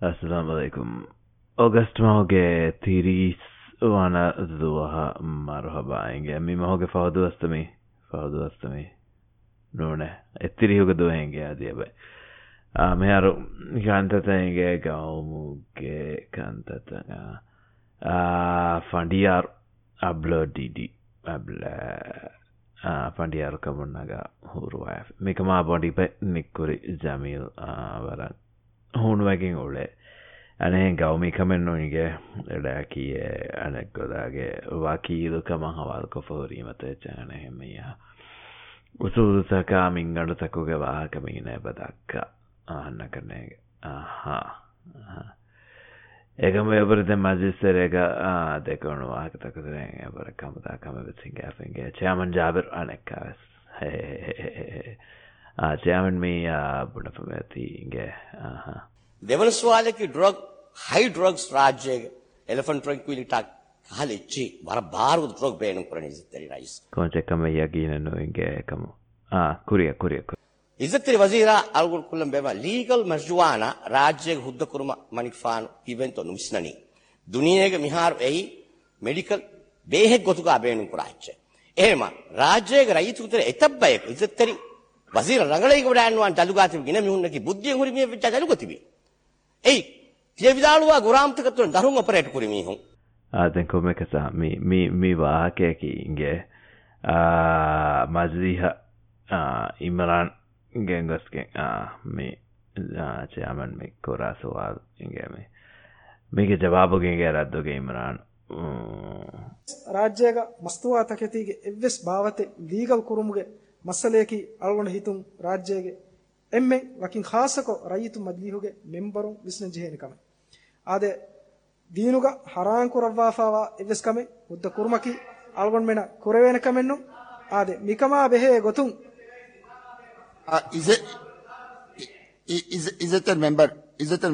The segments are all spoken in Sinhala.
අස්සලාම් අලයිකුම් ඔගස්ට් මහෝගේ තිරීස් වන දුවහ මරහබායින්ගේ මි මහෝගේ පහදුවස්තමි පහදුවස්තමි නෝනෑ එත්තිරිහුක දුවහන්ගේ අදියබයි මෙහරු ගන්තතයගේ ගවමුගේ කන්තතගා ෆඩියර් අබ්ලෝඩිඩි ඇබ්ල ෆඩියර් කමුන්නග හුරුවය මේකමා බොඩිපෙ නික්කුරි ජමිල් වරක් වරන් හුණුවකින් උලේ. අනේ ගෞමිකමෙන්නුනිගේ එඩැකියේ අනෙක්කොදාගේ වකීලුකම හවල්කො ෆෝරීමත චනහෙමයා උසුදුසකාමින් අඩුතකුගේ වාහකමිනේ බදක්කා. අහන්න කරනගේ ඒකම එබරත මජිස්සරේක දෙකවුණු වාකතකතරේ බර කමතා කම විසිංගෑෆන්ගේ චයාමන් ජාබර් අනෙක්කාවස් ආචයාමන් මේ බොඩපම ඇතිගේ දෙවනස්වාලකි ඩ්‍රොග් හයි ඩ්‍රොග්ස් රාජ්‍යය එලෆන් ට්‍රංක්විලිටක් හලෙච්චි වර භාරව ්‍රොග් බේනම් කරන ඉසිතරි රයිස් කොචකම යගීන නොයින්ගේ එකම කුරිය කුරියකු ඉසත්තරි වසීර අල්ගුල්කුල්ලම් බැම ලීගල් මර්ජවාන රාජ්‍යය හුද්දකරුම මනික්ෆාන් ඉවෙන්තො නුමිස්නනී දුනියක මිහාර එයි මෙඩිකල් බේහෙක් ගොතුකා බේනුම් කරාච්ච. එහෙම රාජ්‍යයක රයිතුතර එතබ්බයක ඉසත්තරි වසීර රංගලේක වඩාන්වන් තලුගාතිවගෙන මිහුන්නකි බුද්ධියෙන් හුරිමිය වෙච්ච තලුගතිවි. එයි පියවිදාලුවා ගුරාම්තකතුන් දරුන් ඔපරේට් කුරිමිහුන්. ආදෙන් කොමෙකසා මේ මේ මේ වාහකයකි ඉංගේ ආ මස්රිහ ආ ඉම්රාන් ගෙන්ගස්කෙන් ආ මේ චයාමන් මේ කොරාසෝවා ඉංගේ මේ මේක ජවාබගෙන්ගේ රද්දෝගේ ඉම්රාන් රාජ්‍යයක මස්තුවා තකතිගේ එවස් භාවතේ ලීගල් කුරුමුගේ ಮಸಲೇಕಿ ಅಳವಣ ಹಿತುಂ ರಾಜ್ಯಗೆ ಎಮ್ಮೆ ವಕಿನ್ ಖಾಸಕೊ ರೈತು ಮದ್ಲಿಹುಗೆ ಮೆಂಬರು ವಿಸ್ನ ಜಿಹೇನ ಕಮೆ ಆದೆ ದೀನುಗ ಹರಾಂ ಕುರವ್ವಾಫಾವಾ ಎವ್ವೆಸ್ ಕಮೆ ಉದ್ದ ಕುರುಮಕಿ ಅಳವಣ ಮೆನ ಕುರವೇನ ಕಮೆನ್ನು ಆದೆ ಮಿಕಮಾ ಬೆಹೆ ಗೊತುಂ Uh, is it is is it a member? Is it a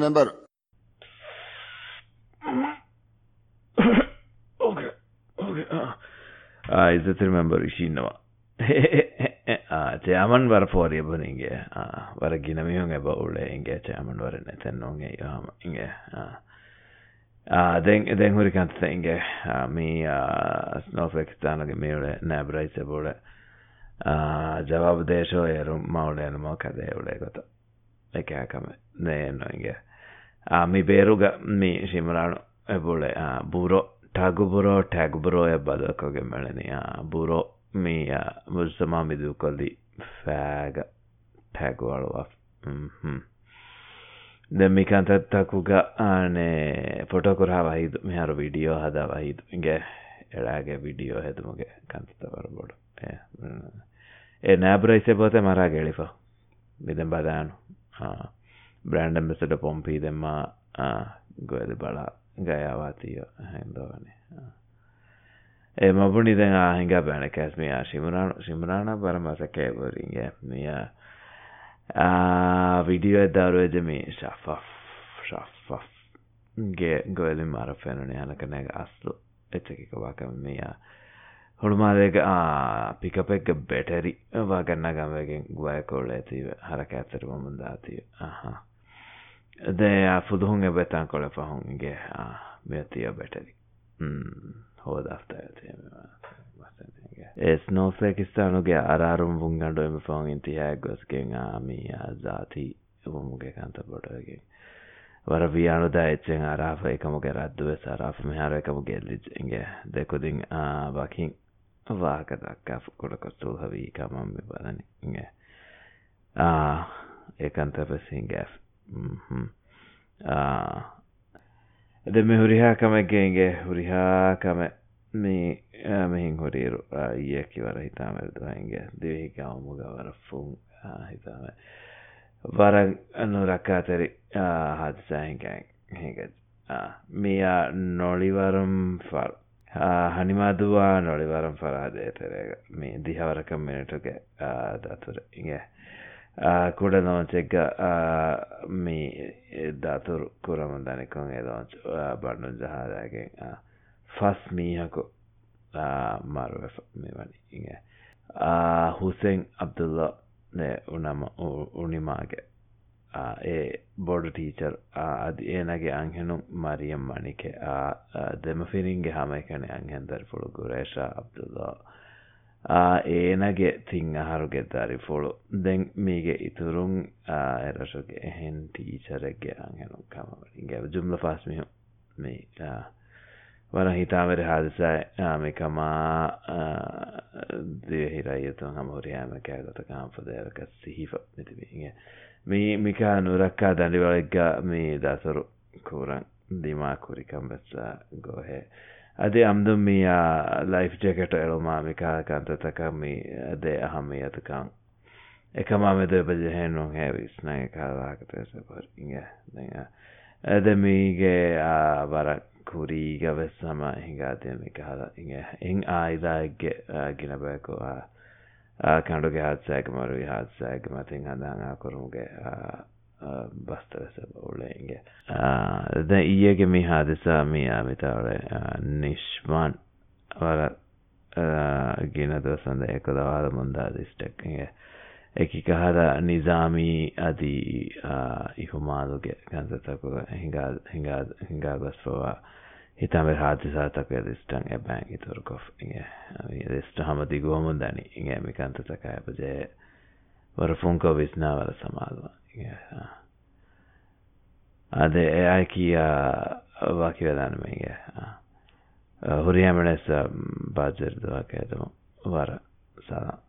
ෑಮನ್ವರ ಎಬ್ಬನಿಗೆ ವರಗಿನ ಮಿಹುಂಗೆ ಬೌಳೆ ಹಿಂಗೆ ಚಾಮನ್ವರನೆ ತೆನ್ನೋಂಗೆ ಯೋಹಮ ಹಿಂಗೆ ದೆಂಗ್ ದೆಂಗ್ ಹುರಿಕಂತ ಹಿಂಗೆ ಮೀ ಸ್ನೋಫೆಕಿಸ್ತಾನಗೆ ಮೀಳೆ ನ್ಯಾಬ್ರೈಸೆ ಬೌಳೆ ಜವಾಬ್ ದೇಶ ಏರು ಮೌಳೆ ಅನ್ಮೋ ಕದೆ ಇವಳೆ ಗೊತ್ತ ಏಕೆ ಹಾಕಮೆ ನೇನು ಹಿಂಗೆ ಮೀ ಬೇರುಗ ಮೀ ಶಿಮರಾಣು ಎಬ್ಬುಳೆ ಬೂರೋ ಠಾಗು ಬುರೋ ಠ್ಯಾಗು ಬುರೋ ಎಬ್ಬದಕ್ಕೋಗೆ ಮೇಳನಿ ಬೂರೋ Mia was sama Ducalli fääga tagwalwa mhm දැම්මි කන්තත්තකුග ආනේ පොටකොරහා වහිද මෙහර විඩියෝ හදා වහිතුගේ එලාගේ විඩියෝ හැතුමගේ කන්තතවර බොඩ ඒ නෑබරයිසේ පොතේ මරා ගෙලිපා. බිදම් බදානු. බ්‍රන්ඩම් මෙසට පොම්පී දෙම්මා ගොයද බලා ගයාවාතිය හැදවනේ mabunidhan ahingabanakas miya shimrana baramasakeboringe miya video darueje mi shafaf shafaf ge goeli mara fenuni hanakanega aslu එච්චකක වාකම මෙයා හොළුමාදක පිකපෙක්ක බෙටරි වාගන්න ගමගෙන් ගුවයකෝල ඇතිව හරක ඇත්තට මම දාතිය. හා දෑ පුදුහුන් එබතන් කොළ පහුන්ගේ මෙතිය බැටරි හෝ දස්ටයිල් es nosekistanu ge ararum vungando em phong intihag gosken ami azati umuge kanta bodage වර වියානු දා එච්චෙන් ආරාප එකමුගේ රද්දුව සරාප මෙහාර එකමුගේ ලිච්චෙන්ගේ දෙකුදින් බකින් වාක දක්කා කොඩකොස්තුූ හවී කමම් බලන ඉ ඒකන්තපසින්ගේ එද මෙ හුරිහාකමක්ගේගේ හුරිහාකමේ මේ මෙහින් හොටේ ඒකිවර හිතාම ඇතුවන්ගේ දෙවහිකාව මුගවර ෆුම් හිතාම වර අනුරක්කාතරි හදසාහිකැන් හකත් මෙයා නොලිවරම් ෆල් හනිමාදවා නොලිවරම් පරාදේතරක මේ දිහවරකම් මිනිටුක දතුර ඉගේ කුඩ නොචෙක්ග මේ දතුරු කුරම දනිකුන් එදෝච බඩ්නු ජහදාගෙන් ආ ෆස් මීහකු මාරුව මෙවනි හුසෙන් අබ්දුල්ල උනම උනිමාගේ ඒ බොඩ ටීචර් අද ඒනගේ අංහෙනුම් මරියම් මනික දෙමෆිරින්ගේ හම එකන අංහෙන්දර ෆොළු ගුරේෂ අබ්දුල්ලෝ ඒනගේ තිං අහරුගෙ දරිෆොළු දෙන් මීගේ ඉතුරුන් එරසුගේ එහෙන් ටීචරගේ අංහෙනුම් කමවලින්ගේ ජුම්ල පස්මිහ මේ වරහිතාවර හල්සෑයාමිකමා දයහිරයතුන් හමුරයාමකෑගත කාම්පදයවක සිහිප මිතිබීග මේ මිකා නුරක්කා දඩිවලෙක්ග මේ දසරු කූරන් දිමාකුරිකම් බැස්සා ගොහේ. අදේ අම්දුම් මියා ලයිෆ් ජකට එළුමා මිකාකන්තතකම අදේ අහම යතකං එකමා මෙද බජහෙන්නුන් හැවිස්නය කාලාකතයස පරිග දෙඟ adamiga barakuriga basama hingaadimigahala inge ing aida ginabeko kandoge haadsaag marugi haadsaag mating hadanga kurumuge bastavese ule inge da iyege mi haadisa mi amita ule nishman wala ginadosanda ekodawada mundaadistak inge එකකහර නිසාමී අති ඉහුමාදුගේ ගැන්සතක හිඟා ගොස්පවා හිතමේ රාතිසාතක දිස්ටන් එබැන් ඉතුරකොෆ්. ඉගේ දිස්ට හමති ගෝමුන් දැනි. ඉගේ මිකන්තතක එපජේ වර ෆුන්කෝ විස්නාවර සමාදුව. අද එයයි කියා වකිවදන්න මේගේ හුරියමනෙස බාජරදුවක ඇතම වර සලා